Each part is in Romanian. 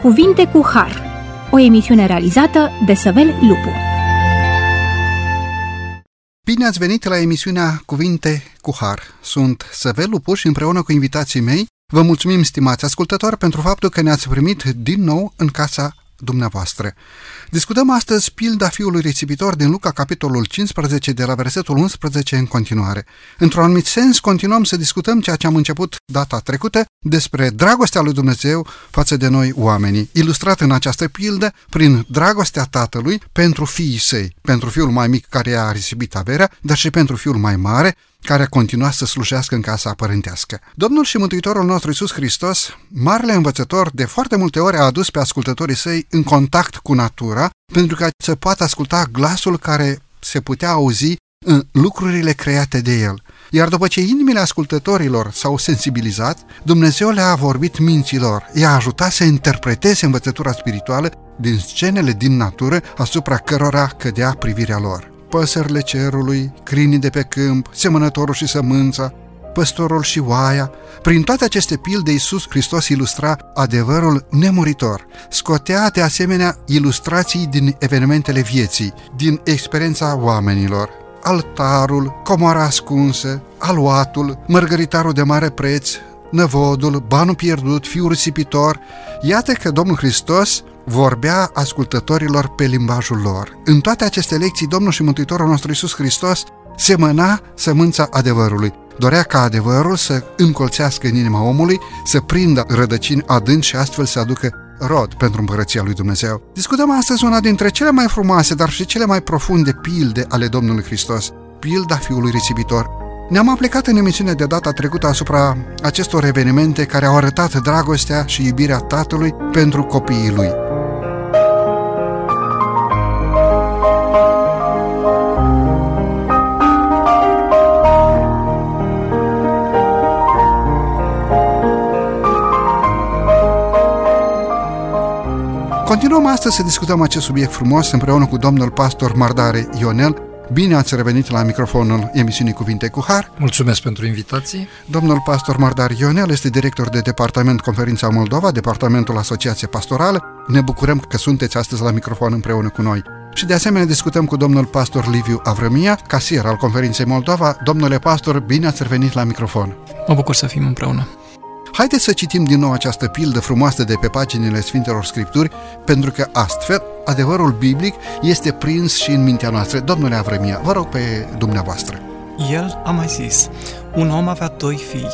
Cuvinte cu Har, o emisiune realizată de Săvel Lupu. Bine ați venit la emisiunea Cuvinte cu Har. Sunt Săvel Lupu și împreună cu invitații mei vă mulțumim, stimați ascultători, pentru faptul că ne-ați primit din nou în casa dumneavoastră. Discutăm astăzi pilda fiului recipitor din Luca, capitolul 15, de la versetul 11 în continuare. Într-un anumit sens, continuăm să discutăm ceea ce am început data trecută despre dragostea lui Dumnezeu față de noi oamenii, ilustrat în această pildă prin dragostea tatălui pentru fiii săi, pentru fiul mai mic care a risipit averea, dar și pentru fiul mai mare, care a continuat să slujească în casa părintească. Domnul și Mântuitorul nostru Iisus Hristos, marele învățător, de foarte multe ori a adus pe ascultătorii săi în contact cu natura, pentru ca să poată asculta glasul care se putea auzi în lucrurile create de el. Iar după ce inimile ascultătorilor s-au sensibilizat, Dumnezeu le-a vorbit minților, i-a ajutat să interpreteze învățătura spirituală din scenele din natură asupra cărora cădea privirea lor păsările cerului, crinii de pe câmp, semănătorul și sămânța, păstorul și oaia. Prin toate aceste pilde, Iisus Hristos ilustra adevărul nemuritor. Scotea de asemenea ilustrații din evenimentele vieții, din experiența oamenilor. Altarul, comoara ascunsă, aluatul, mărgăritarul de mare preț, năvodul, banul pierdut, fiul risipitor. Iată că Domnul Hristos vorbea ascultătorilor pe limbajul lor. În toate aceste lecții, Domnul și Mântuitorul nostru Iisus Hristos semăna sămânța adevărului. Dorea ca adevărul să încolțească în inima omului, să prindă rădăcini adânci și astfel să aducă rod pentru împărăția lui Dumnezeu. Discutăm astăzi una dintre cele mai frumoase, dar și cele mai profunde pilde ale Domnului Hristos, pilda Fiului Risipitor. Ne-am aplicat în emisiunea de data trecută asupra acestor evenimente care au arătat dragostea și iubirea Tatălui pentru copiii lui. Continuăm astăzi să discutăm acest subiect frumos împreună cu domnul pastor Mardare Ionel. Bine ați revenit la microfonul emisiunii Cuvinte cu Har. Mulțumesc pentru invitație. Domnul pastor Mardar Ionel este director de Departament Conferința Moldova, Departamentul Asociație Pastorală. Ne bucurăm că sunteți astăzi la microfon împreună cu noi. Și de asemenea discutăm cu domnul pastor Liviu Avrămia, casier al Conferinței Moldova. Domnule pastor, bine ați revenit la microfon. Mă bucur să fim împreună. Haideți să citim din nou această pildă frumoasă de pe paginile Sfintelor Scripturi, pentru că astfel adevărul biblic este prins și în mintea noastră. Domnule Avremia, vă rog pe dumneavoastră. El a mai zis, un om avea doi fii.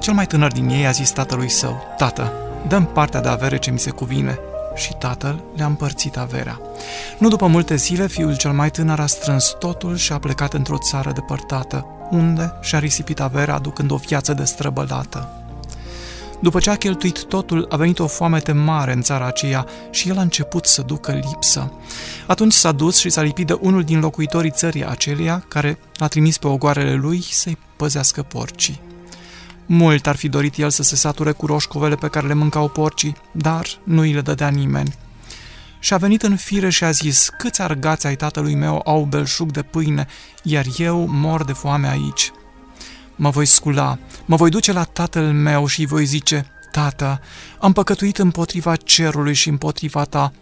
Cel mai tânăr din ei a zis tatălui său, Tată, dăm partea de avere ce mi se cuvine. Și tatăl le-a împărțit averea. Nu după multe zile, fiul cel mai tânăr a strâns totul și a plecat într-o țară depărtată, unde și-a risipit averea aducând o viață destrăbălată. După ce a cheltuit totul, a venit o foamete mare în țara aceea și el a început să ducă lipsă. Atunci s-a dus și s-a lipit de unul din locuitorii țării aceleia, care l-a trimis pe ogoarele lui să-i păzească porcii. Mult ar fi dorit el să se sature cu roșcovele pe care le mâncau porcii, dar nu îi le dădea nimeni. Și a venit în fire și a zis, câți argați ai tatălui meu au belșug de pâine, iar eu mor de foame aici. Mă voi scula, mă voi duce la tatăl meu și îi voi zice, Tată, am păcătuit împotriva cerului și împotriva ta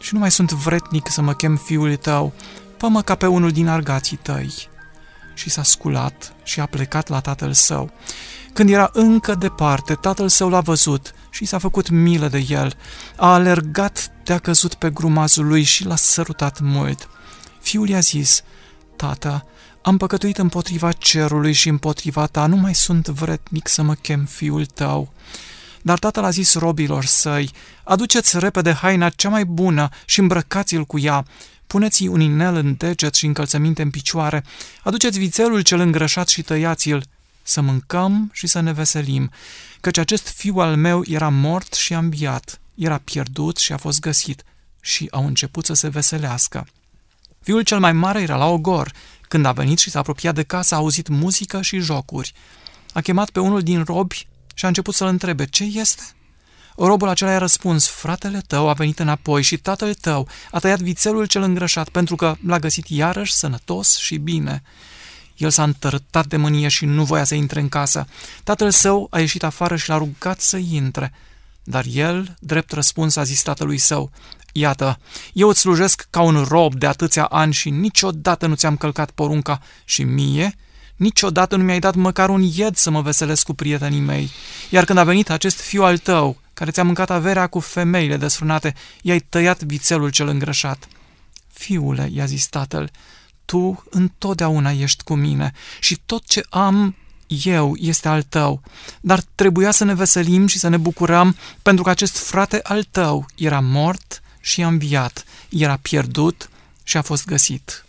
și nu mai sunt vretnic să mă chem fiul tău, fă ca pe unul din argații tăi. Și s-a sculat și a plecat la tatăl său. Când era încă departe, tatăl său l-a văzut și s-a făcut milă de el. A alergat de-a căzut pe grumazul lui și l-a sărutat mult. Fiul i-a zis, Tată, am păcătuit împotriva cerului și împotriva ta, nu mai sunt vretnic să mă chem fiul tău. Dar tatăl a zis robilor săi, aduceți repede haina cea mai bună și îmbrăcați-l cu ea, puneți-i un inel în deget și încălțăminte în picioare, aduceți vițelul cel îngrășat și tăiați-l, să mâncăm și să ne veselim, căci acest fiu al meu era mort și a înviat, era pierdut și a fost găsit, și au început să se veselească. Fiul cel mai mare era la ogor când a venit și s-a apropiat de casă, a auzit muzică și jocuri. A chemat pe unul din robi și a început să-l întrebe, ce este? Robul acela i-a răspuns, fratele tău a venit înapoi și tatăl tău a tăiat vițelul cel îngrășat pentru că l-a găsit iarăși sănătos și bine. El s-a întărtat de mânie și nu voia să intre în casă. Tatăl său a ieșit afară și l-a rugat să intre. Dar el, drept răspuns, a zis tatălui său, Iată, eu îți slujesc ca un rob de atâția ani și niciodată nu ți-am călcat porunca și mie, niciodată nu mi-ai dat măcar un ied să mă veselesc cu prietenii mei. Iar când a venit acest fiu al tău, care ți-a mâncat averea cu femeile desfrânate, i-ai tăiat vițelul cel îngrășat. Fiule, i-a zis tatăl, tu întotdeauna ești cu mine și tot ce am eu este al tău, dar trebuia să ne veselim și să ne bucurăm pentru că acest frate al tău era mort și a înviat, era pierdut și a fost găsit.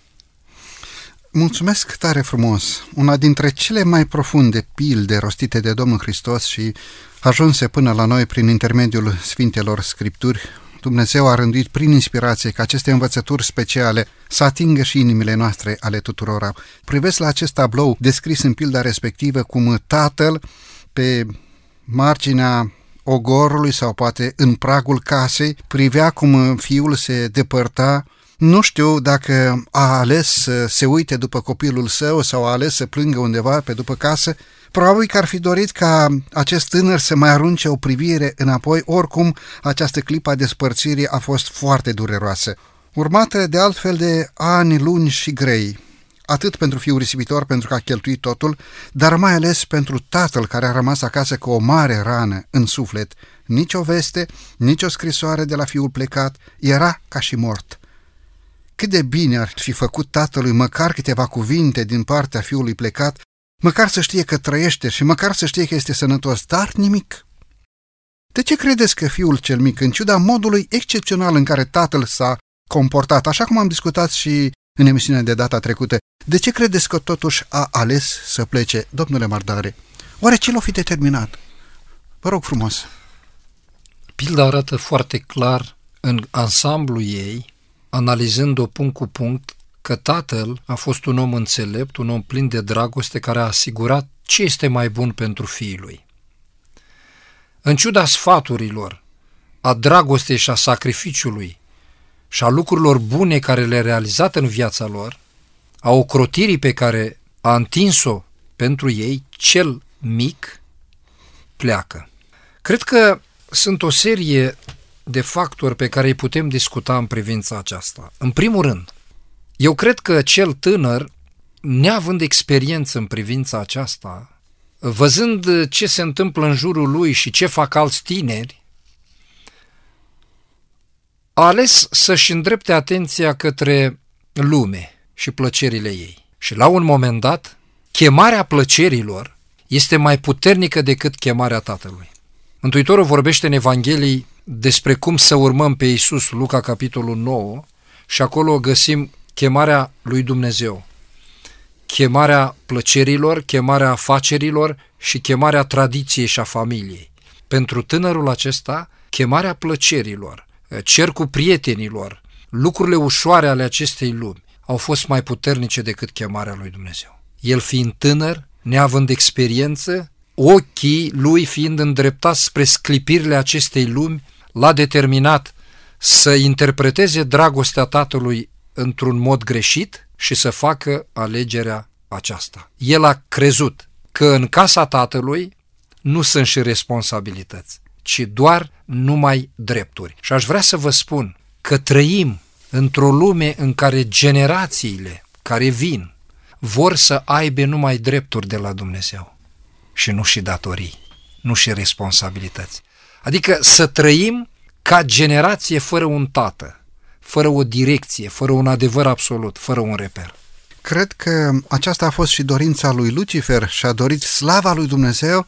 Mulțumesc tare frumos! Una dintre cele mai profunde pilde rostite de Domnul Hristos și ajunse până la noi prin intermediul Sfintelor Scripturi, Dumnezeu a rânduit prin inspirație ca aceste învățături speciale să atingă și inimile noastre ale tuturora. Privesc la acest tablou descris în pilda respectivă cum tatăl pe marginea ogorului sau poate în pragul casei privea cum fiul se depărta. Nu știu dacă a ales să se uite după copilul său sau a ales să plângă undeva pe după casă, Probabil că ar fi dorit ca acest tânăr să mai arunce o privire înapoi, oricum această clipă a despărțirii a fost foarte dureroasă, urmată de altfel de ani lungi și grei, atât pentru fiul risipitor pentru că a cheltuit totul, dar mai ales pentru tatăl care a rămas acasă cu o mare rană în suflet. Nici o veste, nici o scrisoare de la fiul plecat, era ca și mort. Cât de bine ar fi făcut tatălui măcar câteva cuvinte din partea fiului plecat Măcar să știe că trăiește și măcar să știe că este sănătos, dar nimic. De ce credeți că fiul cel mic, în ciuda modului excepțional în care tatăl s-a comportat, așa cum am discutat și în emisiunea de data trecută, de ce credeți că totuși a ales să plece, domnule Mardare? Oare ce l-a fi determinat? Vă rog frumos. Pilda arată foarte clar în ansamblu ei, analizând-o punct cu punct, că tatăl a fost un om înțelept, un om plin de dragoste care a asigurat ce este mai bun pentru fiii lui. În ciuda sfaturilor, a dragostei și a sacrificiului și a lucrurilor bune care le-a realizat în viața lor, a ocrotirii pe care a întins-o pentru ei, cel mic pleacă. Cred că sunt o serie de factori pe care îi putem discuta în privința aceasta. În primul rând, eu cred că cel tânăr, neavând experiență în privința aceasta, văzând ce se întâmplă în jurul lui și ce fac alți tineri, a ales să-și îndrepte atenția către lume și plăcerile ei. Și la un moment dat, chemarea plăcerilor este mai puternică decât chemarea Tatălui. Mântuitorul vorbește în Evanghelii despre cum să urmăm pe Iisus, Luca capitolul 9, și acolo găsim chemarea lui Dumnezeu, chemarea plăcerilor, chemarea afacerilor și chemarea tradiției și a familiei. Pentru tânărul acesta, chemarea plăcerilor, cercul prietenilor, lucrurile ușoare ale acestei lumi au fost mai puternice decât chemarea lui Dumnezeu. El fiind tânăr, neavând experiență, ochii lui fiind îndreptați spre sclipirile acestei lumi, l-a determinat să interpreteze dragostea tatălui într-un mod greșit și să facă alegerea aceasta. El a crezut că în casa tatălui nu sunt și responsabilități, ci doar numai drepturi. Și aș vrea să vă spun că trăim într-o lume în care generațiile care vin vor să aibă numai drepturi de la Dumnezeu și nu și datorii, nu și responsabilități. Adică să trăim ca generație fără un tată, fără o direcție, fără un adevăr absolut, fără un reper. Cred că aceasta a fost și dorința lui Lucifer și a dorit slava lui Dumnezeu,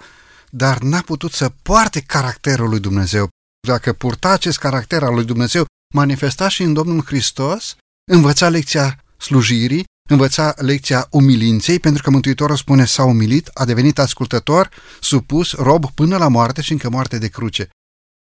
dar n-a putut să poarte caracterul lui Dumnezeu. Dacă purta acest caracter al lui Dumnezeu, manifesta și în Domnul Hristos, învăța lecția slujirii, învăța lecția umilinței, pentru că Mântuitorul spune s-a umilit, a devenit ascultător, supus, rob până la moarte și încă moarte de cruce.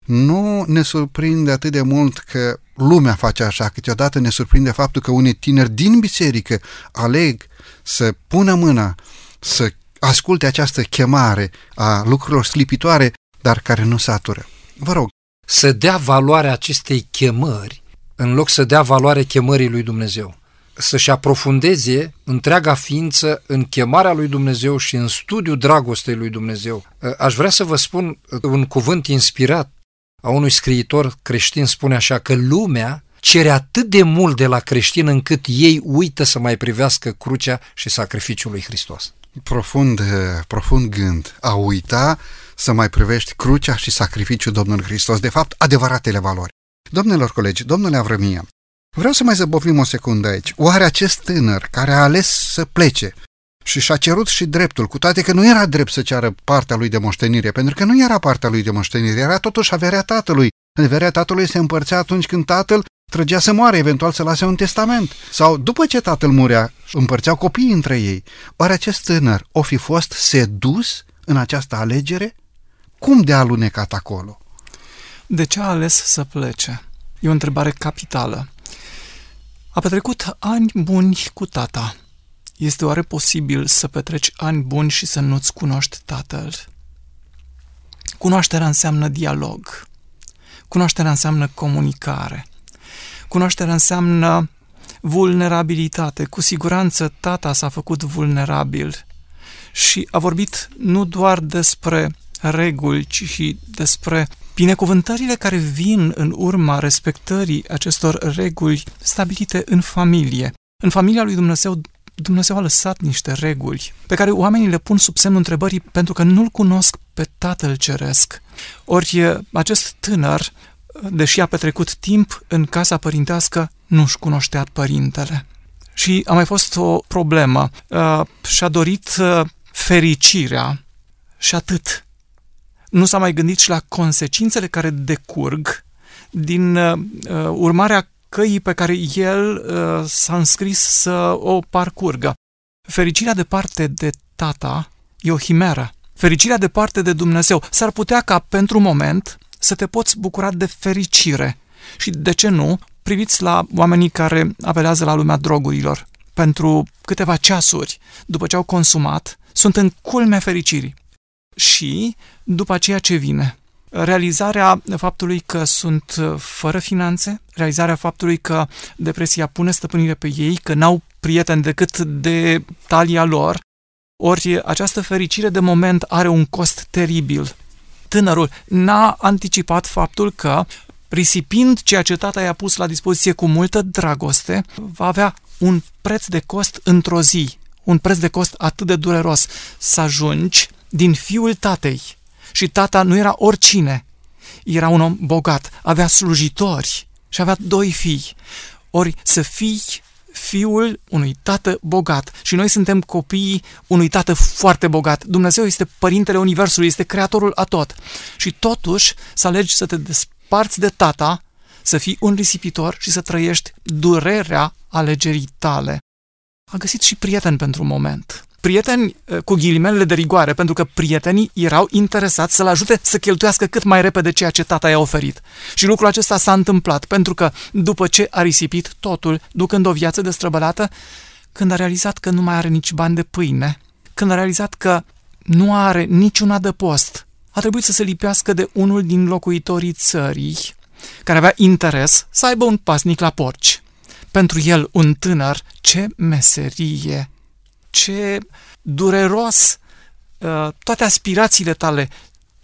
Nu ne surprinde atât de mult că lumea face așa, câteodată ne surprinde faptul că unii tineri din biserică aleg să pună mâna, să asculte această chemare a lucrurilor slipitoare, dar care nu satură. Vă rog. Să dea valoare acestei chemări în loc să dea valoare chemării lui Dumnezeu. Să-și aprofundeze întreaga ființă în chemarea lui Dumnezeu și în studiul dragostei lui Dumnezeu. Aș vrea să vă spun un cuvânt inspirat a unui scriitor creștin spune așa că lumea cere atât de mult de la creștin încât ei uită să mai privească crucea și sacrificiul lui Hristos. Profund, profund gând. A uita să mai privești crucea și sacrificiul Domnului Hristos. De fapt, adevăratele valori. Domnilor colegi, domnule Avrămia, vreau să mai zăbovim o secundă aici. Oare acest tânăr care a ales să plece și și-a cerut și dreptul, cu toate că nu era drept să ceară partea lui de moștenire, pentru că nu era partea lui de moștenire, era totuși averea tatălui. Averea tatălui se împărțea atunci când tatăl trăgea să moare, eventual să lase un testament. Sau după ce tatăl murea, împărțeau copiii între ei. Oare acest tânăr o fi fost sedus în această alegere? Cum de a alunecat acolo? De ce a ales să plece? E o întrebare capitală. A petrecut ani buni cu tata. Este oare posibil să petreci ani buni și să nu-ți cunoști tatăl? Cunoașterea înseamnă dialog. Cunoașterea înseamnă comunicare. Cunoașterea înseamnă vulnerabilitate. Cu siguranță tata s-a făcut vulnerabil și a vorbit nu doar despre reguli, ci și despre binecuvântările care vin în urma respectării acestor reguli stabilite în familie. În familia lui Dumnezeu, Dumnezeu a lăsat niște reguli pe care oamenii le pun sub semnul întrebării pentru că nu-L cunosc pe Tatăl Ceresc. Ori acest tânăr, deși a petrecut timp în casa părintească, nu-și cunoștea părintele. Și a mai fost o problemă. Uh, și-a dorit uh, fericirea și atât nu s-a mai gândit și la consecințele care decurg din uh, urmarea căii pe care el uh, s-a înscris să o parcurgă. Fericirea departe de tata e o himeră. Fericirea departe de Dumnezeu. S-ar putea ca pentru moment să te poți bucura de fericire. Și de ce nu? Priviți la oamenii care apelează la lumea drogurilor. Pentru câteva ceasuri, după ce au consumat, sunt în culmea fericirii și după ceea ce vine. Realizarea faptului că sunt uh, fără finanțe, realizarea faptului că depresia pune stăpânire pe ei, că n-au prieteni decât de talia lor, ori această fericire de moment are un cost teribil. Tânărul n-a anticipat faptul că, risipind ceea ce tata i-a pus la dispoziție cu multă dragoste, va avea un preț de cost într-o zi, un preț de cost atât de dureros, să ajungi din fiul tatei. Și tata nu era oricine. Era un om bogat, avea slujitori și avea doi fii. Ori să fii fiul unui tată bogat și noi suntem copiii unui tată foarte bogat. Dumnezeu este părintele Universului, este creatorul a tot. Și totuși să alegi să te desparți de tata, să fii un risipitor și să trăiești durerea alegerii tale. A găsit și prieten pentru un moment prieteni eh, cu ghilimelele de rigoare, pentru că prietenii erau interesați să-l ajute să cheltuiască cât mai repede ceea ce tata i-a oferit. Și lucrul acesta s-a întâmplat, pentru că după ce a risipit totul, ducând o viață destrăbălată, când a realizat că nu mai are nici bani de pâine, când a realizat că nu are niciun adăpost, a trebuit să se lipească de unul din locuitorii țării, care avea interes să aibă un pasnic la porci. Pentru el, un tânăr, ce meserie! Ce dureros uh, toate aspirațiile tale,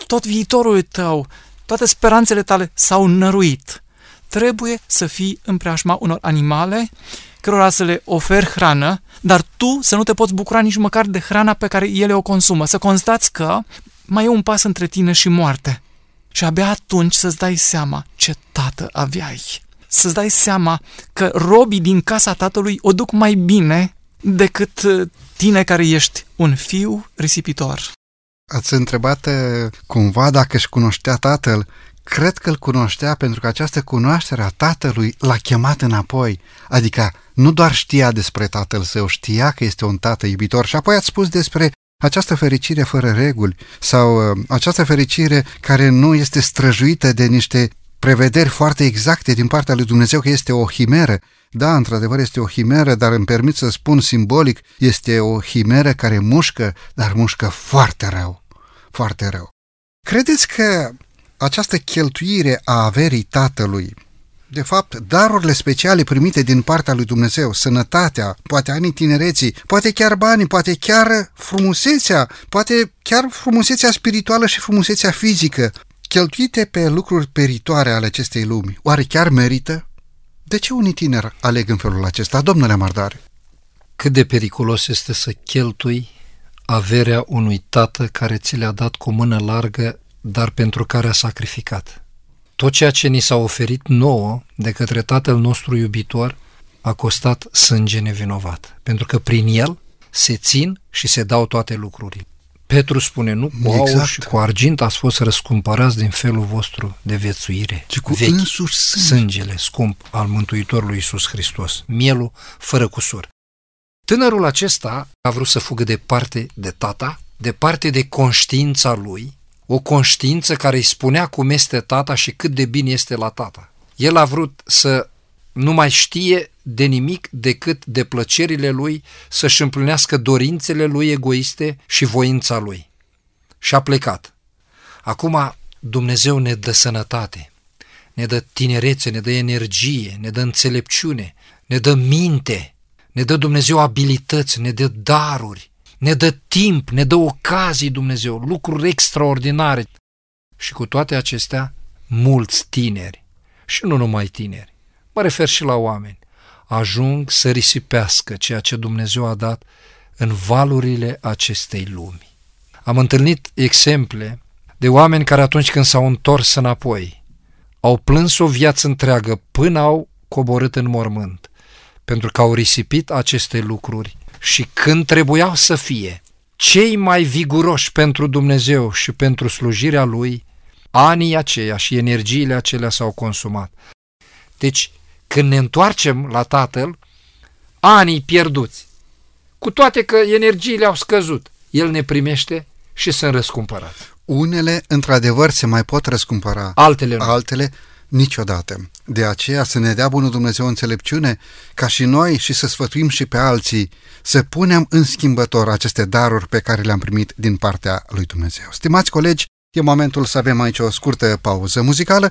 tot viitorul tău, toate speranțele tale s-au năruit. Trebuie să fii în preajma unor animale cărora să le oferi hrană, dar tu să nu te poți bucura nici măcar de hrana pe care ele o consumă. Să constați că mai e un pas între tine și moarte. Și abia atunci să-ți dai seama ce tată aveai. Să-ți dai seama că robii din casa tatălui o duc mai bine decât uh, tine care ești un fiu risipitor. Ați întrebat uh, cumva dacă își cunoștea tatăl. Cred că îl cunoștea pentru că această cunoaștere a tatălui l-a chemat înapoi. Adică nu doar știa despre tatăl său, știa că este un tată iubitor. Și apoi ați spus despre această fericire fără reguli sau uh, această fericire care nu este străjuită de niște prevederi foarte exacte din partea lui Dumnezeu că este o himeră. Da, într-adevăr este o himeră, dar îmi permit să spun simbolic, este o himeră care mușcă, dar mușcă foarte rău, foarte rău. Credeți că această cheltuire a averii tatălui, de fapt, darurile speciale primite din partea lui Dumnezeu, sănătatea, poate anii tinereții, poate chiar banii, poate chiar frumusețea, poate chiar frumusețea spirituală și frumusețea fizică, cheltuite pe lucruri peritoare ale acestei lumi, oare chiar merită? De ce unii tineri aleg în felul acesta, domnule Mardare? Cât de periculos este să cheltui averea unui tată care ți le-a dat cu mână largă, dar pentru care a sacrificat. Tot ceea ce ni s-a oferit nouă de către Tatăl nostru iubitor a costat sânge nevinovat, pentru că prin el se țin și se dau toate lucrurile. Petru spune, nu cu exact. aur și cu argint ați fost răscumpărați din felul vostru de viețuire. Ci cu vechi, însuși sânge. sângele scump al Mântuitorului Iisus Hristos, mielul fără cusur. Tânărul acesta a vrut să fugă departe de tata, departe de conștiința lui, o conștiință care îi spunea cum este tata și cât de bine este la tata. El a vrut să nu mai știe de nimic decât de plăcerile lui, să-și împlinească dorințele lui egoiste și voința lui. Și a plecat. Acum Dumnezeu ne dă sănătate, ne dă tinerețe, ne dă energie, ne dă înțelepciune, ne dă minte, ne dă Dumnezeu abilități, ne dă daruri, ne dă timp, ne dă ocazii Dumnezeu, lucruri extraordinare. Și cu toate acestea, mulți tineri, și nu numai tineri, mă refer și la oameni, ajung să risipească ceea ce Dumnezeu a dat în valurile acestei lumi. Am întâlnit exemple de oameni care atunci când s-au întors înapoi, au plâns o viață întreagă până au coborât în mormânt, pentru că au risipit aceste lucruri și când trebuiau să fie cei mai viguroși pentru Dumnezeu și pentru slujirea Lui, anii aceia și energiile acelea s-au consumat. Deci, când ne întoarcem la Tatăl, anii pierduți, cu toate că energiile au scăzut, El ne primește și sunt răscumpărați. Unele, într-adevăr, se mai pot răscumpăra. Altele nu. Altele, niciodată. De aceea să ne dea Bunul Dumnezeu înțelepciune ca și noi și să sfătuim și pe alții să punem în schimbător aceste daruri pe care le-am primit din partea lui Dumnezeu. Stimați colegi, e momentul să avem aici o scurtă pauză muzicală,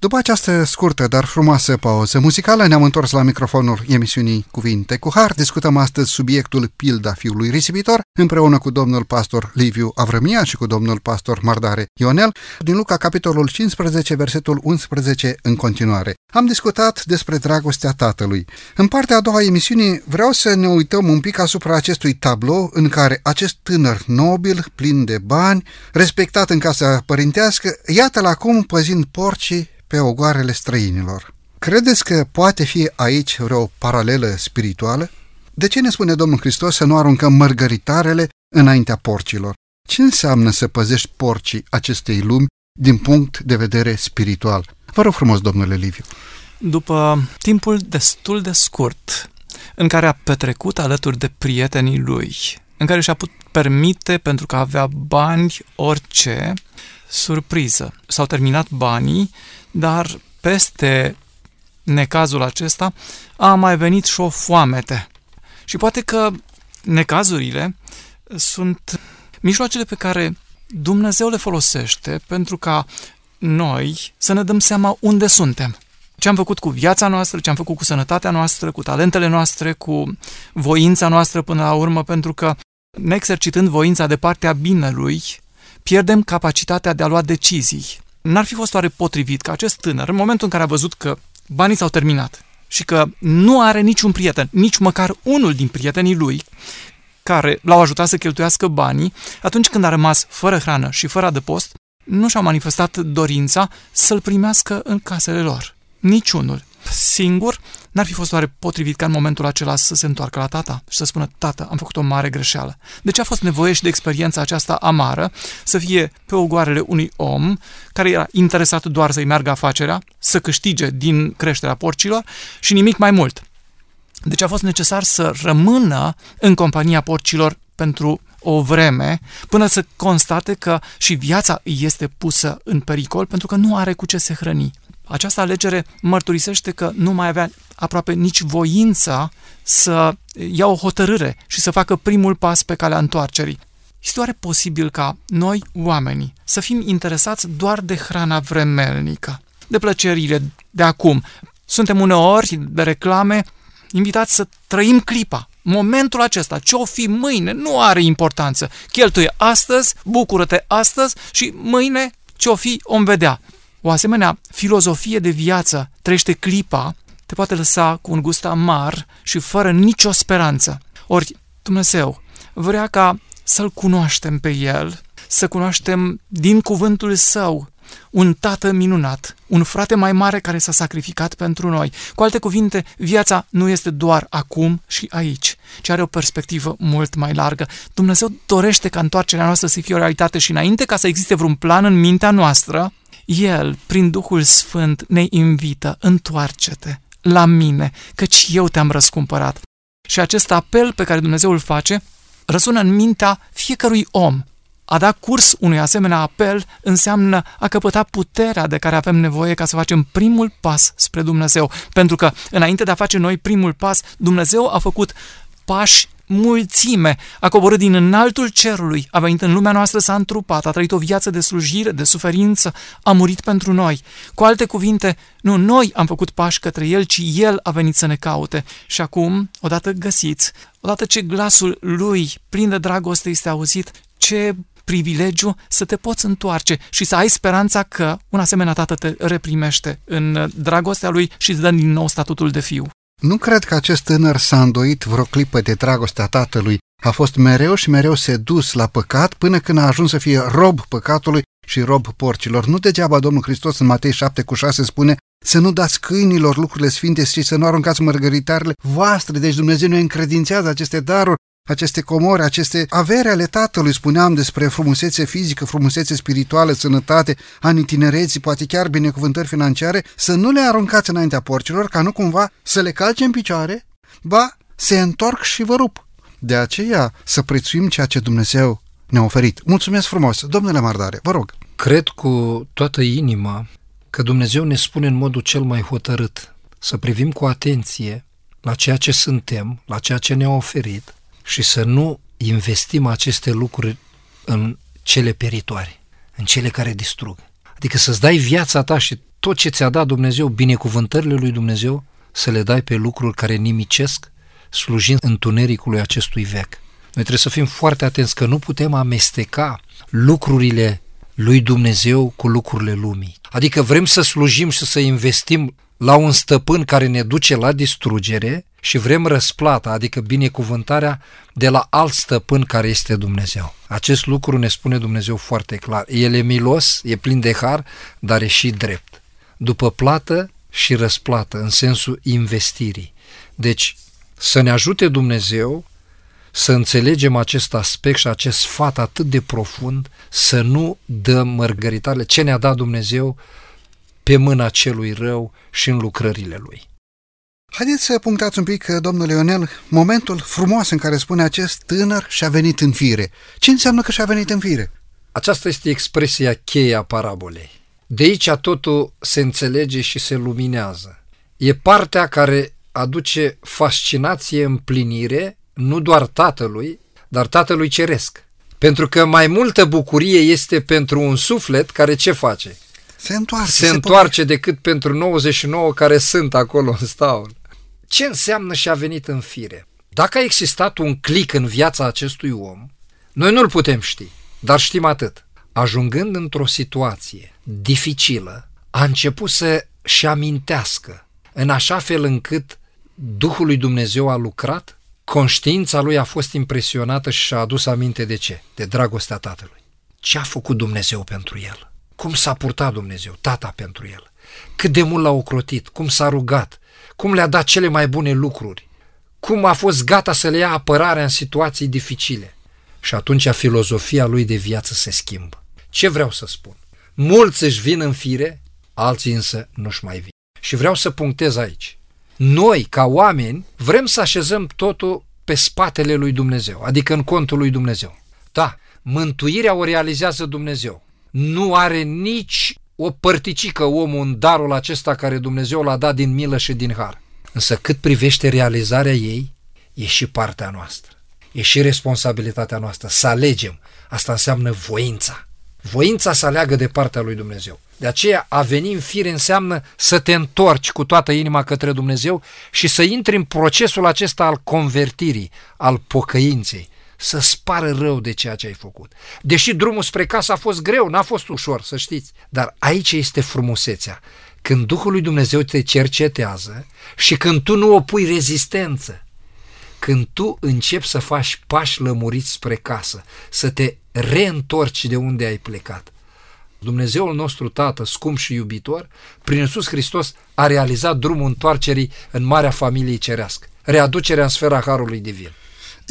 După această scurtă, dar frumoasă pauză muzicală, ne-am întors la microfonul emisiunii Cuvinte cu Har. Discutăm astăzi subiectul Pilda Fiului Risipitor, împreună cu domnul pastor Liviu Avrămia și cu domnul pastor Mardare Ionel, din Luca, capitolul 15, versetul 11 în continuare. Am discutat despre dragostea tatălui. În partea a doua emisiunii vreau să ne uităm un pic asupra acestui tablou în care acest tânăr nobil, plin de bani, respectat în casa părintească, iată-l acum păzind porcii pe ogoarele străinilor. Credeți că poate fi aici vreo paralelă spirituală? De ce ne spune Domnul Hristos să nu aruncăm mărgăritarele înaintea porcilor? Ce înseamnă să păzești porcii acestei lumi din punct de vedere spiritual? Vă rog frumos, domnule Liviu. După timpul destul de scurt în care a petrecut alături de prietenii lui, în care și-a putut permite, pentru că avea bani, orice, surpriză. S-au terminat banii, dar peste necazul acesta a mai venit și o foamete. Și poate că necazurile sunt mijloacele pe care Dumnezeu le folosește pentru ca noi să ne dăm seama unde suntem. Ce am făcut cu viața noastră, ce am făcut cu sănătatea noastră, cu talentele noastre, cu voința noastră până la urmă, pentru că ne exercitând voința de partea binelui, pierdem capacitatea de a lua decizii. N-ar fi fost oare potrivit ca acest tânăr, în momentul în care a văzut că banii s-au terminat și că nu are niciun prieten, nici măcar unul din prietenii lui, care l-au ajutat să cheltuiască banii, atunci când a rămas fără hrană și fără adăpost, nu și-au manifestat dorința să-l primească în casele lor. Niciunul singur, n-ar fi fost oare potrivit ca în momentul acela să se întoarcă la tata și să spună, tată, am făcut o mare greșeală. De ce a fost nevoie și de experiența aceasta amară să fie pe ogoarele unui om care era interesat doar să-i meargă afacerea, să câștige din creșterea porcilor și nimic mai mult? Deci a fost necesar să rămână în compania porcilor pentru o vreme până să constate că și viața este pusă în pericol pentru că nu are cu ce se hrăni. Această alegere mărturisește că nu mai avea aproape nici voința să ia o hotărâre și să facă primul pas pe calea întoarcerii. Este oare posibil ca noi, oamenii, să fim interesați doar de hrana vremelnică, de plăcerile de acum? Suntem uneori de reclame invitați să trăim clipa, momentul acesta, ce o fi mâine, nu are importanță. Cheltuie astăzi, bucură-te astăzi și mâine ce o fi, om vedea. O asemenea filozofie de viață trăiește clipa, te poate lăsa cu un gust amar și fără nicio speranță. Ori Dumnezeu vrea ca să-L cunoaștem pe El, să cunoaștem din cuvântul Său un tată minunat, un frate mai mare care s-a sacrificat pentru noi. Cu alte cuvinte, viața nu este doar acum și aici, ci are o perspectivă mult mai largă. Dumnezeu dorește ca întoarcerea noastră să fie o realitate și înainte ca să existe vreun plan în mintea noastră, el, prin Duhul Sfânt, ne invită, întoarce-te la mine, căci eu te-am răscumpărat. Și acest apel pe care Dumnezeu îl face răsună în mintea fiecărui om. A da curs unui asemenea apel înseamnă a căpăta puterea de care avem nevoie ca să facem primul pas spre Dumnezeu. Pentru că, înainte de a face noi primul pas, Dumnezeu a făcut pași mulțime, a coborât din înaltul cerului, a venit în lumea noastră, s-a întrupat, a trăit o viață de slujire, de suferință, a murit pentru noi. Cu alte cuvinte, nu noi am făcut pași către El, ci El a venit să ne caute. Și acum, odată găsiți, odată ce glasul Lui, plin de dragoste, este auzit, ce privilegiu să te poți întoarce și să ai speranța că un asemenea tată te reprimește în dragostea lui și îți dă din nou statutul de fiu. Nu cred că acest tânăr s-a îndoit vreo clipă de dragostea tatălui. A fost mereu și mereu sedus la păcat până când a ajuns să fie rob păcatului și rob porcilor. Nu degeaba Domnul Hristos în Matei 7 cu 6 spune să nu dați câinilor lucrurile sfinte și să nu aruncați mărgăritarele voastre. Deci Dumnezeu ne încredințează aceste daruri aceste comori, aceste avere ale tatălui, spuneam despre frumusețe fizică, frumusețe spirituală, sănătate, ani tinereții, poate chiar binecuvântări financiare, să nu le aruncați înaintea porcilor, ca nu cumva să le calce în picioare, ba, se întorc și vă rup. De aceea să prețuim ceea ce Dumnezeu ne-a oferit. Mulțumesc frumos, domnule Mardare, vă rog. Cred cu toată inima că Dumnezeu ne spune în modul cel mai hotărât să privim cu atenție la ceea ce suntem, la ceea ce ne-a oferit și să nu investim aceste lucruri în cele peritoare, în cele care distrug. Adică să-ți dai viața ta și tot ce ți-a dat Dumnezeu, binecuvântările lui Dumnezeu, să le dai pe lucruri care nimicesc, slujind întunericului acestui veac. Noi trebuie să fim foarte atenți că nu putem amesteca lucrurile lui Dumnezeu cu lucrurile lumii. Adică vrem să slujim și să investim la un stăpân care ne duce la distrugere și vrem răsplata, adică binecuvântarea de la alt stăpân care este Dumnezeu. Acest lucru ne spune Dumnezeu foarte clar. El e milos, e plin de har, dar e și drept. După plată și răsplată, în sensul investirii. Deci, să ne ajute Dumnezeu să înțelegem acest aspect și acest sfat atât de profund, să nu dăm mărgăritarele ce ne-a dat Dumnezeu pe mâna celui rău și în lucrările lui. Haideți să punctați un pic, domnule Ionel, momentul frumos în care spune acest tânăr și-a venit în fire. Ce înseamnă că și-a venit în fire? Aceasta este expresia cheie a parabolei. De aici totul se înțelege și se luminează. E partea care aduce fascinație, împlinire, nu doar tatălui, dar tatălui ceresc. Pentru că mai multă bucurie este pentru un suflet care ce face? Se întoarce. Se, se întoarce decât pentru 99 care sunt acolo în staul. Ce înseamnă și a venit în fire? Dacă a existat un clic în viața acestui om, noi nu-l putem ști, dar știm atât. Ajungând într-o situație dificilă, a început să-și amintească în așa fel încât Duhul lui Dumnezeu a lucrat, conștiința lui a fost impresionată și și-a adus aminte de ce? De dragostea tatălui. Ce a făcut Dumnezeu pentru el? Cum s-a purtat Dumnezeu, tata pentru el? Cât de mult l-a ocrotit, cum s-a rugat, cum le-a dat cele mai bune lucruri, cum a fost gata să le ia apărarea în situații dificile. Și atunci filozofia lui de viață se schimbă. Ce vreau să spun? Mulți își vin în fire, alții însă nu-și mai vin. Și vreau să punctez aici. Noi, ca oameni, vrem să așezăm totul pe spatele lui Dumnezeu, adică în contul lui Dumnezeu. Da, mântuirea o realizează Dumnezeu. Nu are nici o părticică omul în darul acesta care Dumnezeu l-a dat din milă și din har. Însă cât privește realizarea ei, e și partea noastră. E și responsabilitatea noastră să alegem. Asta înseamnă voința. Voința să aleagă de partea lui Dumnezeu. De aceea a veni în fire înseamnă să te întorci cu toată inima către Dumnezeu și să intri în procesul acesta al convertirii, al pocăinței, să spară rău de ceea ce ai făcut. Deși drumul spre casă a fost greu, n-a fost ușor, să știți, dar aici este frumusețea. Când Duhul lui Dumnezeu te cercetează și când tu nu opui rezistență, când tu începi să faci pași lămuriți spre casă, să te reîntorci de unde ai plecat. Dumnezeul nostru Tată, scump și iubitor, prin Iisus Hristos a realizat drumul întoarcerii în marea familiei cerească, readucerea în sfera Harului Divin.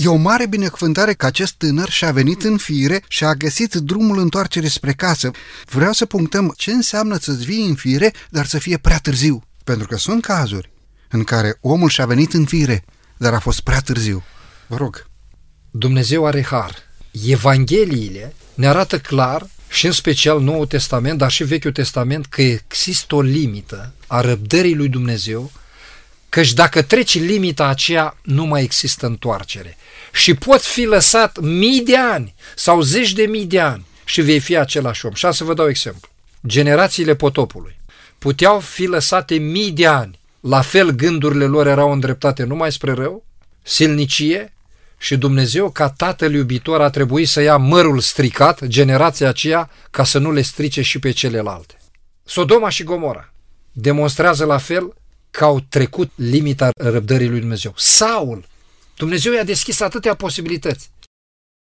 E o mare binecuvântare că acest tânăr și-a venit în fire și a găsit drumul întoarcerii spre casă. Vreau să punctăm ce înseamnă să-ți vii în fire, dar să fie prea târziu. Pentru că sunt cazuri în care omul și-a venit în fire, dar a fost prea târziu. Vă rog. Dumnezeu are har. Evangheliile ne arată clar și în special Noul Testament, dar și Vechiul Testament, că există o limită a răbdării lui Dumnezeu, căci dacă treci limita aceea, nu mai există întoarcere. Și poți fi lăsat mii de ani sau zeci de mii de ani și vei fi același om. Și să vă dau exemplu. Generațiile potopului puteau fi lăsate mii de ani, la fel gândurile lor erau îndreptate numai spre rău, silnicie, și Dumnezeu, ca tatăl iubitor, a trebuit să ia mărul stricat, generația aceea, ca să nu le strice și pe celelalte. Sodoma și Gomora demonstrează la fel că au trecut limita răbdării lui Dumnezeu. Saul, Dumnezeu i-a deschis atâtea posibilități.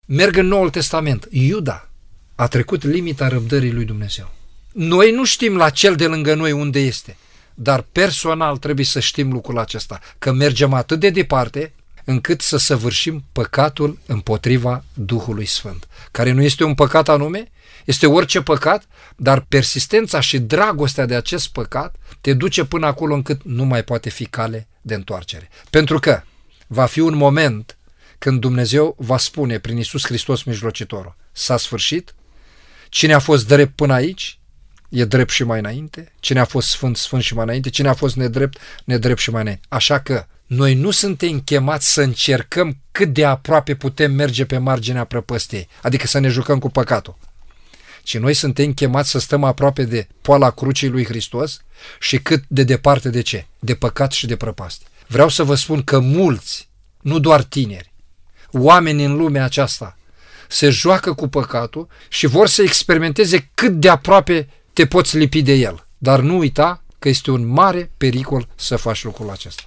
Merg în Noul Testament. Iuda a trecut limita răbdării lui Dumnezeu. Noi nu știm la cel de lângă noi unde este, dar personal trebuie să știm lucrul acesta, că mergem atât de departe încât să săvârșim păcatul împotriva Duhului Sfânt, care nu este un păcat anume, este orice păcat, dar persistența și dragostea de acest păcat te duce până acolo încât nu mai poate fi cale de întoarcere. Pentru că va fi un moment când Dumnezeu va spune prin Isus Hristos mijlocitorul, s-a sfârșit, cine a fost drept până aici, e drept și mai înainte, cine a fost sfânt, sfânt și mai înainte, cine a fost nedrept, nedrept și mai înainte. Așa că noi nu suntem chemați să încercăm cât de aproape putem merge pe marginea prăpăstiei, adică să ne jucăm cu păcatul, ci noi suntem chemați să stăm aproape de poala crucii lui Hristos și cât de departe de ce? De păcat și de prăpastie. Vreau să vă spun că mulți, nu doar tineri, oameni în lumea aceasta se joacă cu păcatul și vor să experimenteze cât de aproape te poți lipi de el. Dar nu uita că este un mare pericol să faci lucrul acesta.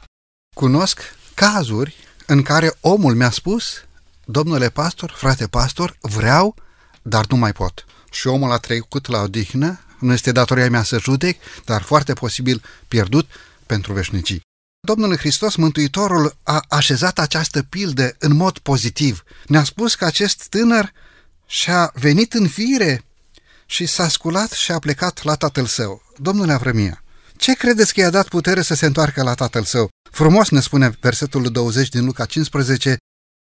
Cunosc cazuri în care omul mi-a spus, domnule pastor, frate pastor, vreau, dar nu mai pot. Și omul a trecut la odihnă, nu este datoria mea să judec, dar foarte posibil pierdut pentru veșnicii. Domnul Hristos Mântuitorul a așezat această pildă în mod pozitiv. Ne-a spus că acest tânăr și-a venit în fire și s-a sculat și a plecat la tatăl său. Domnule Avrămia, ce credeți că i-a dat putere să se întoarcă la tatăl său? Frumos ne spune versetul 20 din Luca 15,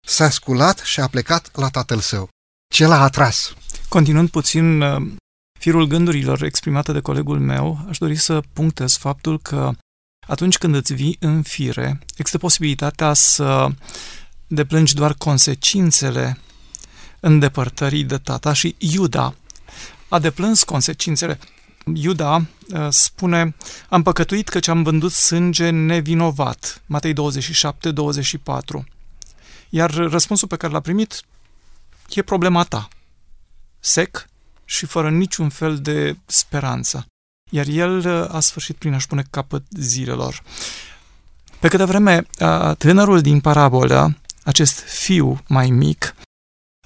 s-a sculat și a plecat la tatăl său. Ce l-a atras? Continuând puțin uh, firul gândurilor exprimate de colegul meu, aș dori să punctez faptul că atunci când îți vii în fire, există posibilitatea să deplângi doar consecințele îndepărtării de tata și Iuda a deplâns consecințele. Iuda uh, spune, am păcătuit căci am vândut sânge nevinovat. Matei 27, 24. Iar răspunsul pe care l-a primit e problema ta. Sec și fără niciun fel de speranță iar el uh, a sfârșit prin a-și pune capăt zilelor. Pe câte vreme, uh, tânărul din parabolă, acest fiu mai mic,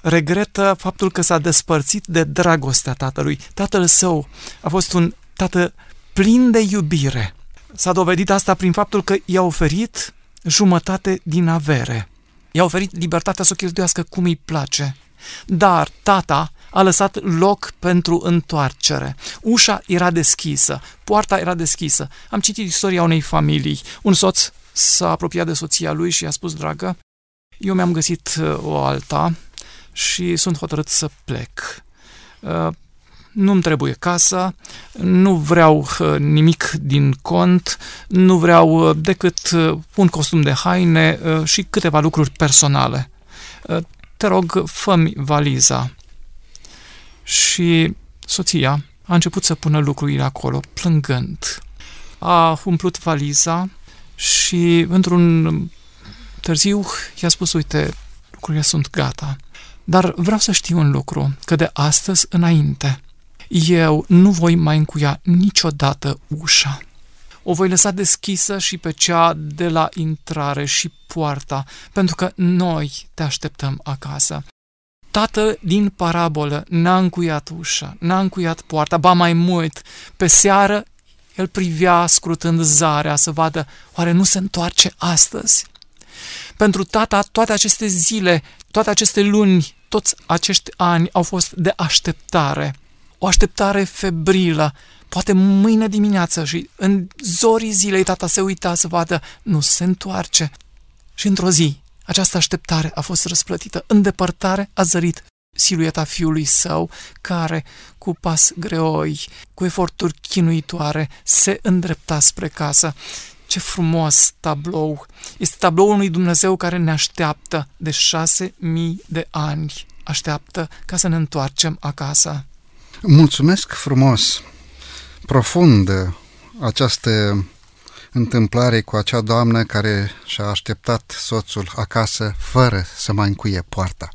regretă faptul că s-a despărțit de dragostea tatălui. Tatăl său a fost un tată plin de iubire. S-a dovedit asta prin faptul că i-a oferit jumătate din avere. I-a oferit libertatea să o cheltuiască cum îi place. Dar tata a lăsat loc pentru întoarcere. Ușa era deschisă, poarta era deschisă. Am citit istoria unei familii. Un soț s-a apropiat de soția lui și i-a spus, dragă, eu mi-am găsit uh, o alta și sunt hotărât să plec. Uh, nu-mi trebuie casă, nu vreau uh, nimic din cont, nu vreau decât un costum de haine și câteva lucruri personale. Te rog, fă valiza și soția a început să pună lucrurile acolo, plângând. A umplut valiza și într-un târziu i-a spus, uite, lucrurile sunt gata. Dar vreau să știu un lucru, că de astăzi înainte eu nu voi mai încuia niciodată ușa. O voi lăsa deschisă și pe cea de la intrare și poarta, pentru că noi te așteptăm acasă. Tată din parabolă n-a încuiat ușa, n-a încuiat poarta, ba mai mult, pe seară el privea scrutând zarea să vadă oare nu se întoarce astăzi. Pentru tata toate aceste zile, toate aceste luni, toți acești ani au fost de așteptare. O așteptare febrilă, poate mâine dimineață și în zorii zilei tata se uita să vadă, nu se întoarce. Și într-o zi, această așteptare a fost răsplătită. În depărtare a zărit silueta fiului său, care, cu pas greoi, cu eforturi chinuitoare, se îndrepta spre casă. Ce frumos tablou! Este tabloul unui Dumnezeu care ne așteaptă de șase mii de ani. Așteaptă ca să ne întoarcem acasă. Mulțumesc frumos! Profund această întâmplare cu acea doamnă care și-a așteptat soțul acasă fără să mai încuie poarta,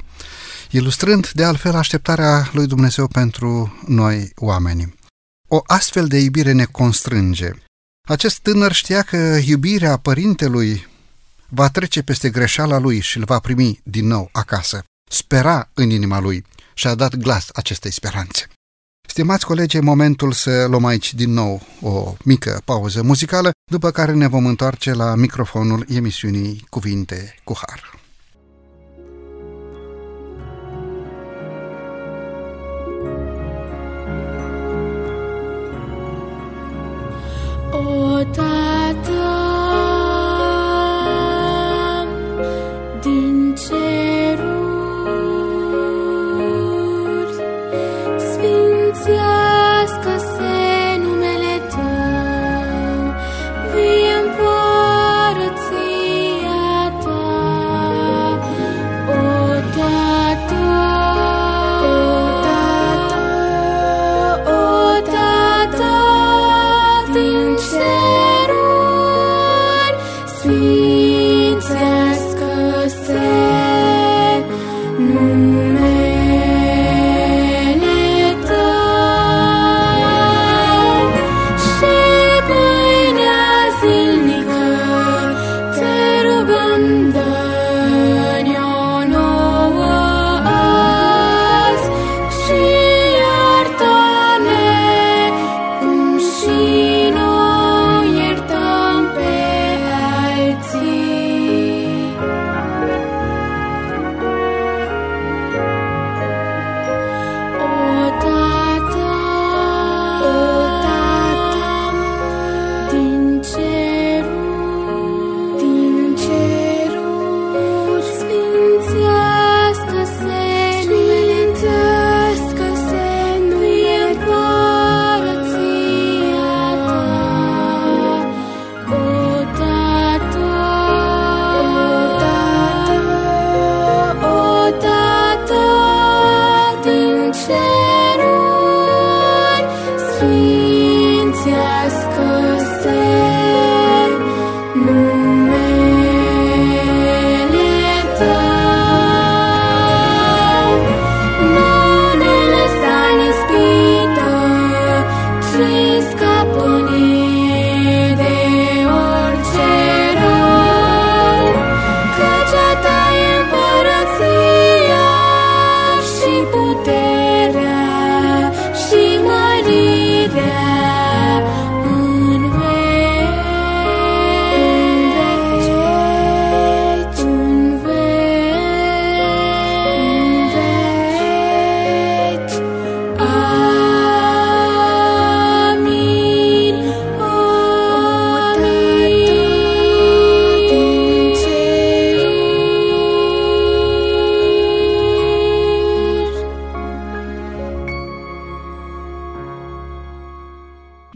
ilustrând de altfel așteptarea lui Dumnezeu pentru noi oameni. O astfel de iubire ne constrânge. Acest tânăr știa că iubirea părintelui va trece peste greșeala lui și îl va primi din nou acasă. Spera în inima lui și a dat glas acestei speranțe. Stimați colegi, e momentul să luăm aici din nou o mică pauză muzicală, după care ne vom întoarce la microfonul emisiunii Cuvinte cu Har. O, Tată,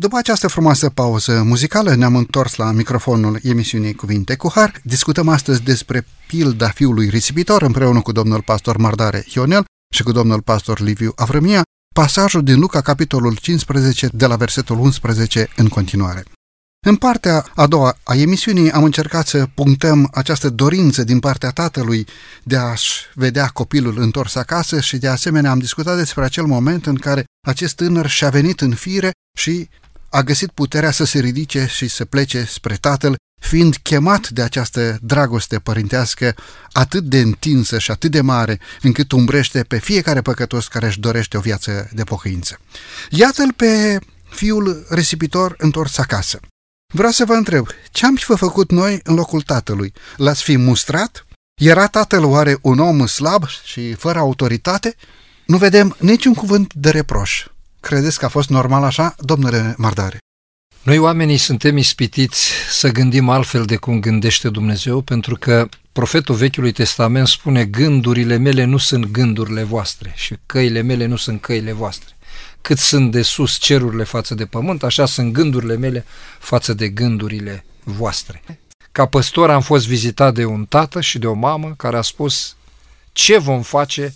După această frumoasă pauză muzicală, ne-am întors la microfonul emisiunii Cuvinte cu Har. Discutăm astăzi despre pilda fiului risipitor împreună cu domnul pastor Mardare Ionel și cu domnul pastor Liviu Avrămia, pasajul din Luca, capitolul 15, de la versetul 11 în continuare. În partea a doua a emisiunii am încercat să punctăm această dorință din partea tatălui de a-și vedea copilul întors acasă și de asemenea am discutat despre acel moment în care acest tânăr și-a venit în fire și a găsit puterea să se ridice și să plece spre tatăl, fiind chemat de această dragoste părintească atât de întinsă și atât de mare, încât umbrește pe fiecare păcătos care își dorește o viață de pocăință. Iată-l pe fiul risipitor întors acasă. Vreau să vă întreb, ce am fi făcut noi în locul tatălui? L-ați fi mustrat? Era tatăl oare un om slab și fără autoritate? Nu vedem niciun cuvânt de reproș. Credeți că a fost normal așa, domnule Mardare? Noi oamenii suntem ispitiți să gândim altfel de cum gândește Dumnezeu, pentru că profetul Vechiului Testament spune gândurile mele nu sunt gândurile voastre și căile mele nu sunt căile voastre. Cât sunt de sus cerurile față de pământ, așa sunt gândurile mele față de gândurile voastre. Ca păstor am fost vizitat de un tată și de o mamă care a spus ce vom face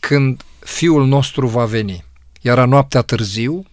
când fiul nostru va veni. Era noaptea târziu,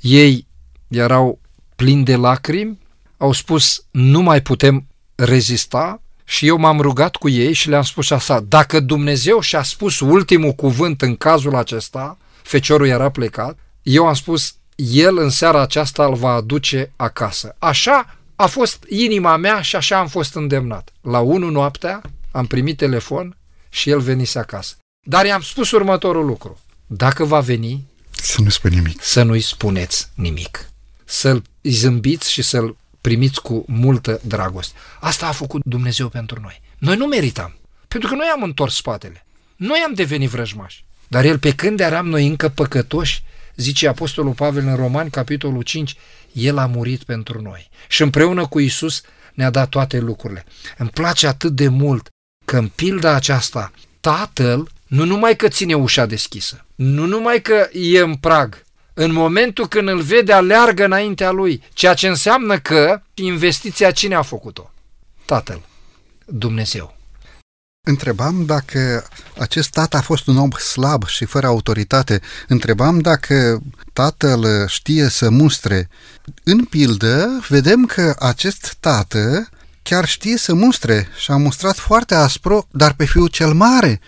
ei erau plini de lacrimi, au spus nu mai putem rezista și eu m-am rugat cu ei și le-am spus așa, dacă Dumnezeu și-a spus ultimul cuvânt în cazul acesta, feciorul era plecat, eu am spus, el în seara aceasta îl va aduce acasă. Așa a fost inima mea și așa am fost îndemnat. La 1 noaptea am primit telefon și el venise acasă. Dar i-am spus următorul lucru. Dacă va veni, Să nu spui nimic. să nu-i spuneți nimic. Să-l zâmbiți și să-l primiți cu multă dragoste. Asta a făcut Dumnezeu pentru noi. Noi nu meritam, pentru că noi am întors spatele. Noi am devenit vrăjmași. Dar el, pe când eram noi încă păcătoși, zice Apostolul Pavel în Romani, capitolul 5, el a murit pentru noi. Și împreună cu Isus ne-a dat toate lucrurile. Îmi place atât de mult că în pilda aceasta, tatăl nu numai că ține ușa deschisă, nu numai că e în prag, în momentul când îl vede, aleargă înaintea lui, ceea ce înseamnă că investiția cine a făcut-o? Tatăl, Dumnezeu. Întrebam dacă acest tată a fost un om slab și fără autoritate. Întrebam dacă tatăl știe să mustre. În pildă, vedem că acest tată chiar știe să mustre și a mustrat foarte aspru, dar pe fiul cel mare.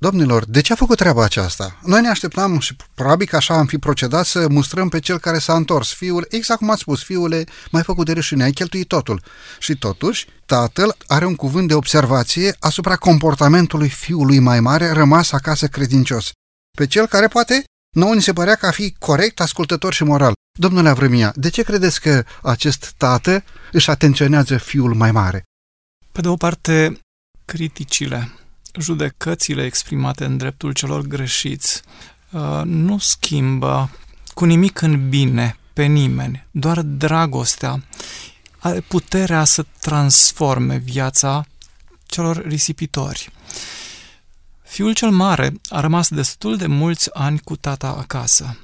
Domnilor, de ce a făcut treaba aceasta? Noi ne așteptam și probabil că așa am fi procedat să mustrăm pe cel care s-a întors. Fiul, exact cum ați spus, fiule, mai făcut de râșine, ai cheltuit totul. Și totuși, tatăl are un cuvânt de observație asupra comportamentului fiului mai mare rămas acasă credincios. Pe cel care poate nouă ni se părea că a fi corect, ascultător și moral. Domnule Avrămia, de ce credeți că acest tată își atenționează fiul mai mare? Pe de o parte, criticile, judecățile exprimate în dreptul celor greșiți uh, nu schimbă cu nimic în bine pe nimeni, doar dragostea are puterea să transforme viața celor risipitori. Fiul cel mare a rămas destul de mulți ani cu tata acasă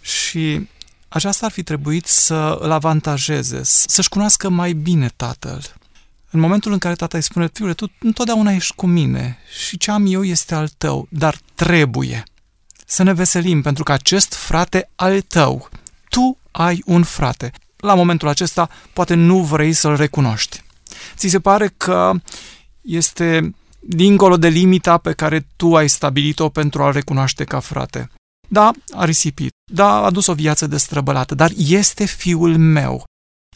și aceasta ar fi trebuit să îl avantajeze, să-și cunoască mai bine tatăl. În momentul în care tata îi spune, fiule, tu întotdeauna ești cu mine și ce am eu este al tău, dar trebuie să ne veselim pentru că acest frate al tău, tu ai un frate. La momentul acesta poate nu vrei să-l recunoști. Ți se pare că este dincolo de limita pe care tu ai stabilit-o pentru a-l recunoaște ca frate. Da, a risipit. Da, a adus o viață destrăbălată, dar este fiul meu.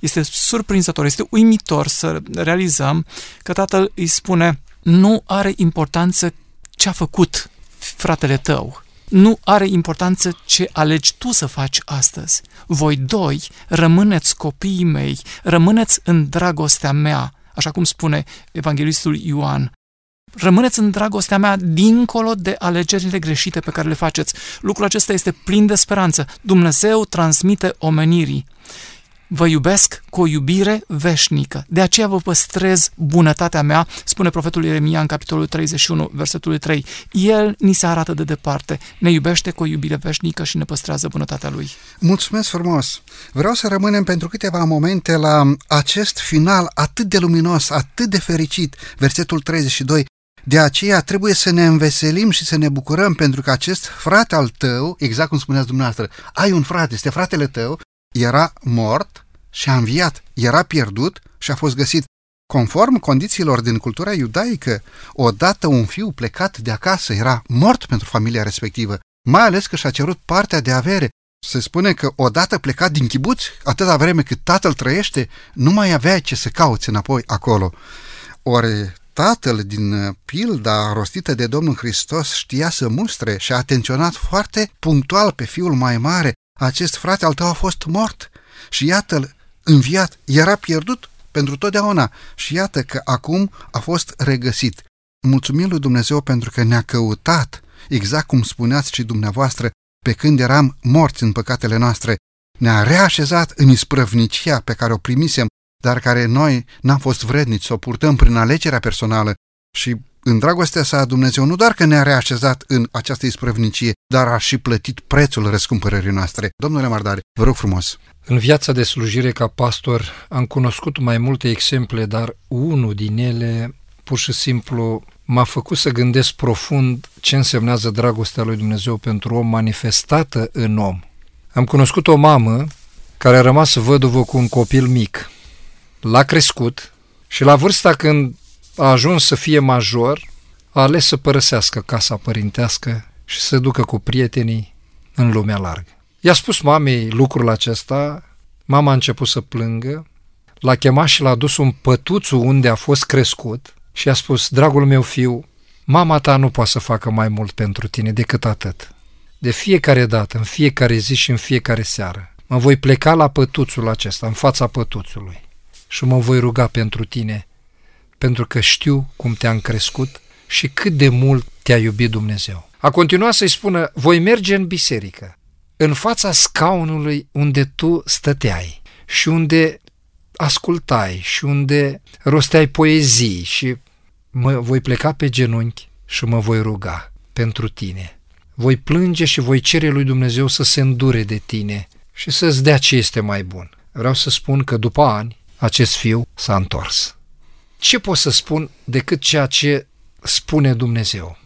Este surprinzător, este uimitor să realizăm că tatăl îi spune nu are importanță ce a făcut fratele tău. Nu are importanță ce alegi tu să faci astăzi. Voi doi rămâneți copiii mei, rămâneți în dragostea mea, așa cum spune evanghelistul Ioan. Rămâneți în dragostea mea dincolo de alegerile greșite pe care le faceți. Lucrul acesta este plin de speranță. Dumnezeu transmite omenirii. Vă iubesc cu o iubire veșnică. De aceea vă păstrez bunătatea mea, spune profetul Ieremia în capitolul 31, versetul 3. El ni se arată de departe, ne iubește cu o iubire veșnică și ne păstrează bunătatea lui. Mulțumesc frumos! Vreau să rămânem pentru câteva momente la acest final atât de luminos, atât de fericit, versetul 32. De aceea trebuie să ne înveselim și să ne bucurăm pentru că acest frate al tău, exact cum spuneați dumneavoastră, ai un frate, este fratele tău, era mort și a înviat, era pierdut și a fost găsit. Conform condițiilor din cultura iudaică, odată un fiu plecat de acasă era mort pentru familia respectivă, mai ales că și-a cerut partea de avere. Se spune că odată plecat din chibuț, atâta vreme cât tatăl trăiește, nu mai avea ce să cauți înapoi acolo. Ori tatăl din pilda rostită de Domnul Hristos știa să mustre și a atenționat foarte punctual pe fiul mai mare. Acest frate al tău a fost mort și iată-l înviat, era pierdut pentru totdeauna. Și iată că acum a fost regăsit. Mulțumim lui Dumnezeu pentru că ne-a căutat, exact cum spuneați și dumneavoastră, pe când eram morți în păcatele noastre, ne-a reașezat în isprăvnicia pe care o primisem, dar care noi n-am fost vrednici să o purtăm prin alegerea personală. Și în dragostea sa Dumnezeu nu doar că ne-a reașezat în această isprăvnicie, dar a și plătit prețul răscumpărării noastre. Domnule Mardare, vă rog frumos. În viața de slujire ca pastor am cunoscut mai multe exemple, dar unul din ele pur și simplu m-a făcut să gândesc profund ce însemnează dragostea lui Dumnezeu pentru om manifestată în om. Am cunoscut o mamă care a rămas văduvă cu un copil mic. L-a crescut și la vârsta când a ajuns să fie major, a ales să părăsească casa părintească și să ducă cu prietenii în lumea largă. I-a spus mamei lucrul acesta, mama a început să plângă, l-a chemat și l-a dus un pătuțu unde a fost crescut și a spus, dragul meu fiu, mama ta nu poate să facă mai mult pentru tine decât atât. De fiecare dată, în fiecare zi și în fiecare seară, mă voi pleca la pătuțul acesta, în fața pătuțului și mă voi ruga pentru tine, pentru că știu cum te-am crescut și cât de mult te-a iubit Dumnezeu. A continuat să-i spună, voi merge în biserică, în fața scaunului unde tu stăteai și unde ascultai și unde rosteai poezii și mă voi pleca pe genunchi și mă voi ruga pentru tine. Voi plânge și voi cere lui Dumnezeu să se îndure de tine și să-ți dea ce este mai bun. Vreau să spun că după ani acest fiu s-a întors. Ce pot să spun decât ceea ce spune Dumnezeu?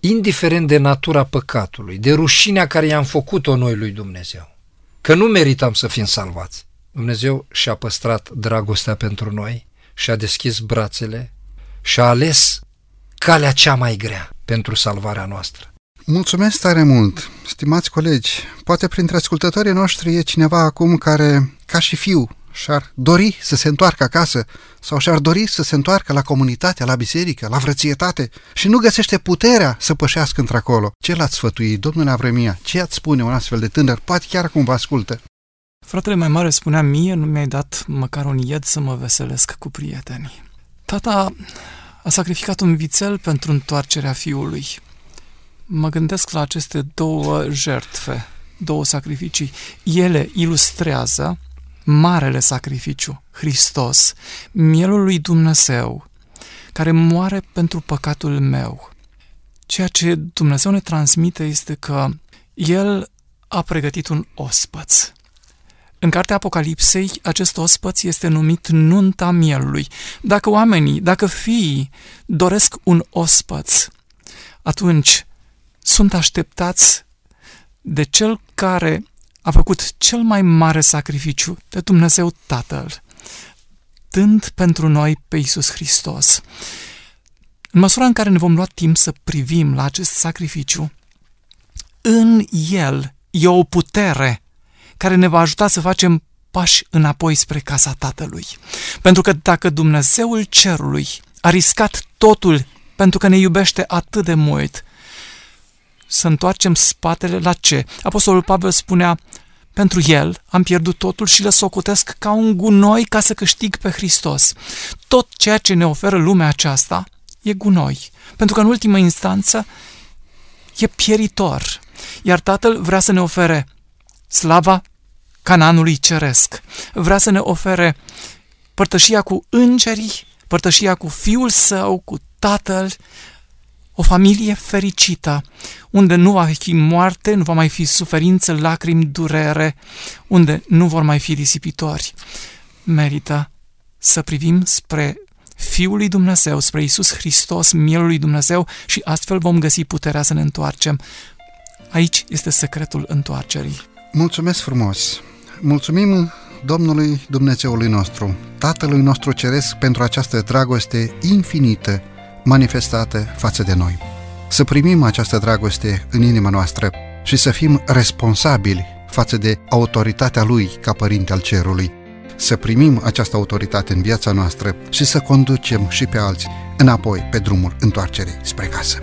Indiferent de natura păcatului, de rușinea care i-am făcut-o noi lui Dumnezeu, că nu meritam să fim salvați. Dumnezeu și-a păstrat dragostea pentru noi și-a deschis brațele și-a ales calea cea mai grea pentru salvarea noastră. Mulțumesc tare mult, stimați colegi. Poate printre ascultătorii noștri e cineva acum care, ca și fiu, și-ar dori să se întoarcă acasă sau și-ar dori să se întoarcă la comunitate, la biserică, la vrățietate și nu găsește puterea să pășească într-acolo. Ce l-ați sfătui, domnule Avremia? Ce ați spune un astfel de tânăr? Poate chiar cum vă ascultă. Fratele mai mare spunea mie, nu mi-ai dat măcar un ied să mă veselesc cu prietenii. Tata a sacrificat un vițel pentru întoarcerea fiului. Mă gândesc la aceste două jertfe, două sacrificii. Ele ilustrează marele sacrificiu, Hristos, mielul lui Dumnezeu, care moare pentru păcatul meu. Ceea ce Dumnezeu ne transmite este că El a pregătit un ospăț. În cartea Apocalipsei, acest ospăț este numit nunta mielului. Dacă oamenii, dacă fiii doresc un ospăț, atunci sunt așteptați de cel care a făcut cel mai mare sacrificiu, de Dumnezeu Tatăl, dând pentru noi pe Iisus Hristos. În măsura în care ne vom lua timp să privim la acest sacrificiu, în el e o putere care ne va ajuta să facem pași înapoi spre casa Tatălui. Pentru că dacă Dumnezeul Cerului a riscat totul pentru că ne iubește atât de mult, să întoarcem spatele la ce? Apostolul Pavel spunea, pentru el am pierdut totul și le socotesc ca un gunoi ca să câștig pe Hristos. Tot ceea ce ne oferă lumea aceasta e gunoi, pentru că în ultimă instanță e pieritor. Iar Tatăl vrea să ne ofere slava cananului ceresc. Vrea să ne ofere părtășia cu îngerii, părtășia cu Fiul Său, cu Tatăl, o familie fericită, unde nu va fi moarte, nu va mai fi suferință, lacrimi, durere, unde nu vor mai fi risipitori. Merită să privim spre Fiul lui Dumnezeu, spre Isus Hristos, Mielul lui Dumnezeu și astfel vom găsi puterea să ne întoarcem. Aici este secretul întoarcerii. Mulțumesc frumos! Mulțumim Domnului Dumnezeului nostru, Tatălui nostru Ceresc, pentru această dragoste infinită manifestată față de noi. Să primim această dragoste în inima noastră și să fim responsabili față de autoritatea Lui ca Părinte al Cerului. Să primim această autoritate în viața noastră și să conducem și pe alții înapoi pe drumul întoarcerii spre casă.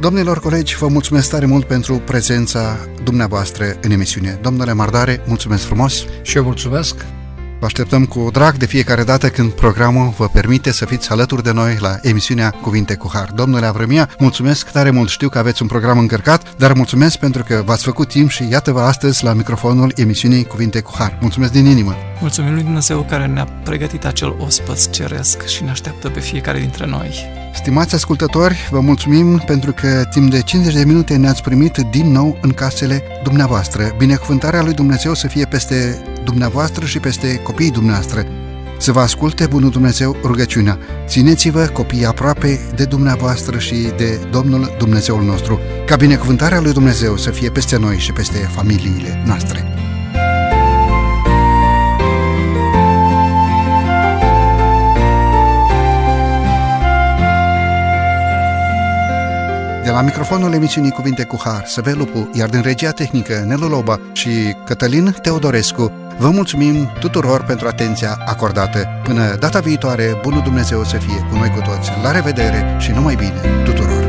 Domnilor colegi, vă mulțumesc tare mult pentru prezența dumneavoastră în emisiune. Domnule Mardare, mulțumesc frumos! Și eu mulțumesc! Vă așteptăm cu drag de fiecare dată când programul vă permite să fiți alături de noi la emisiunea Cuvinte cu Har. Domnule Avremia, mulțumesc tare mult, știu că aveți un program încărcat, dar mulțumesc pentru că v-ați făcut timp și iată-vă astăzi la microfonul emisiunii Cuvinte cu Har. Mulțumesc din inimă! Mulțumim lui Dumnezeu care ne-a pregătit acel ospăț ceresc și ne așteaptă pe fiecare dintre noi. Stimați ascultători, vă mulțumim pentru că timp de 50 de minute ne-ați primit din nou în casele dumneavoastră. Binecuvântarea lui Dumnezeu să fie peste dumneavoastră și peste copiii dumneavoastră. Să vă asculte Bunul Dumnezeu rugăciunea. Țineți-vă copiii aproape de dumneavoastră și de Domnul Dumnezeul nostru, ca binecuvântarea lui Dumnezeu să fie peste noi și peste familiile noastre. De la microfonul emisiunii Cuvinte cu Har, Săvel Lupu, iar din regia tehnică Nelu Loba și Cătălin Teodorescu, vă mulțumim tuturor pentru atenția acordată. Până data viitoare, bunul Dumnezeu să fie cu noi cu toți. La revedere și numai bine tuturor!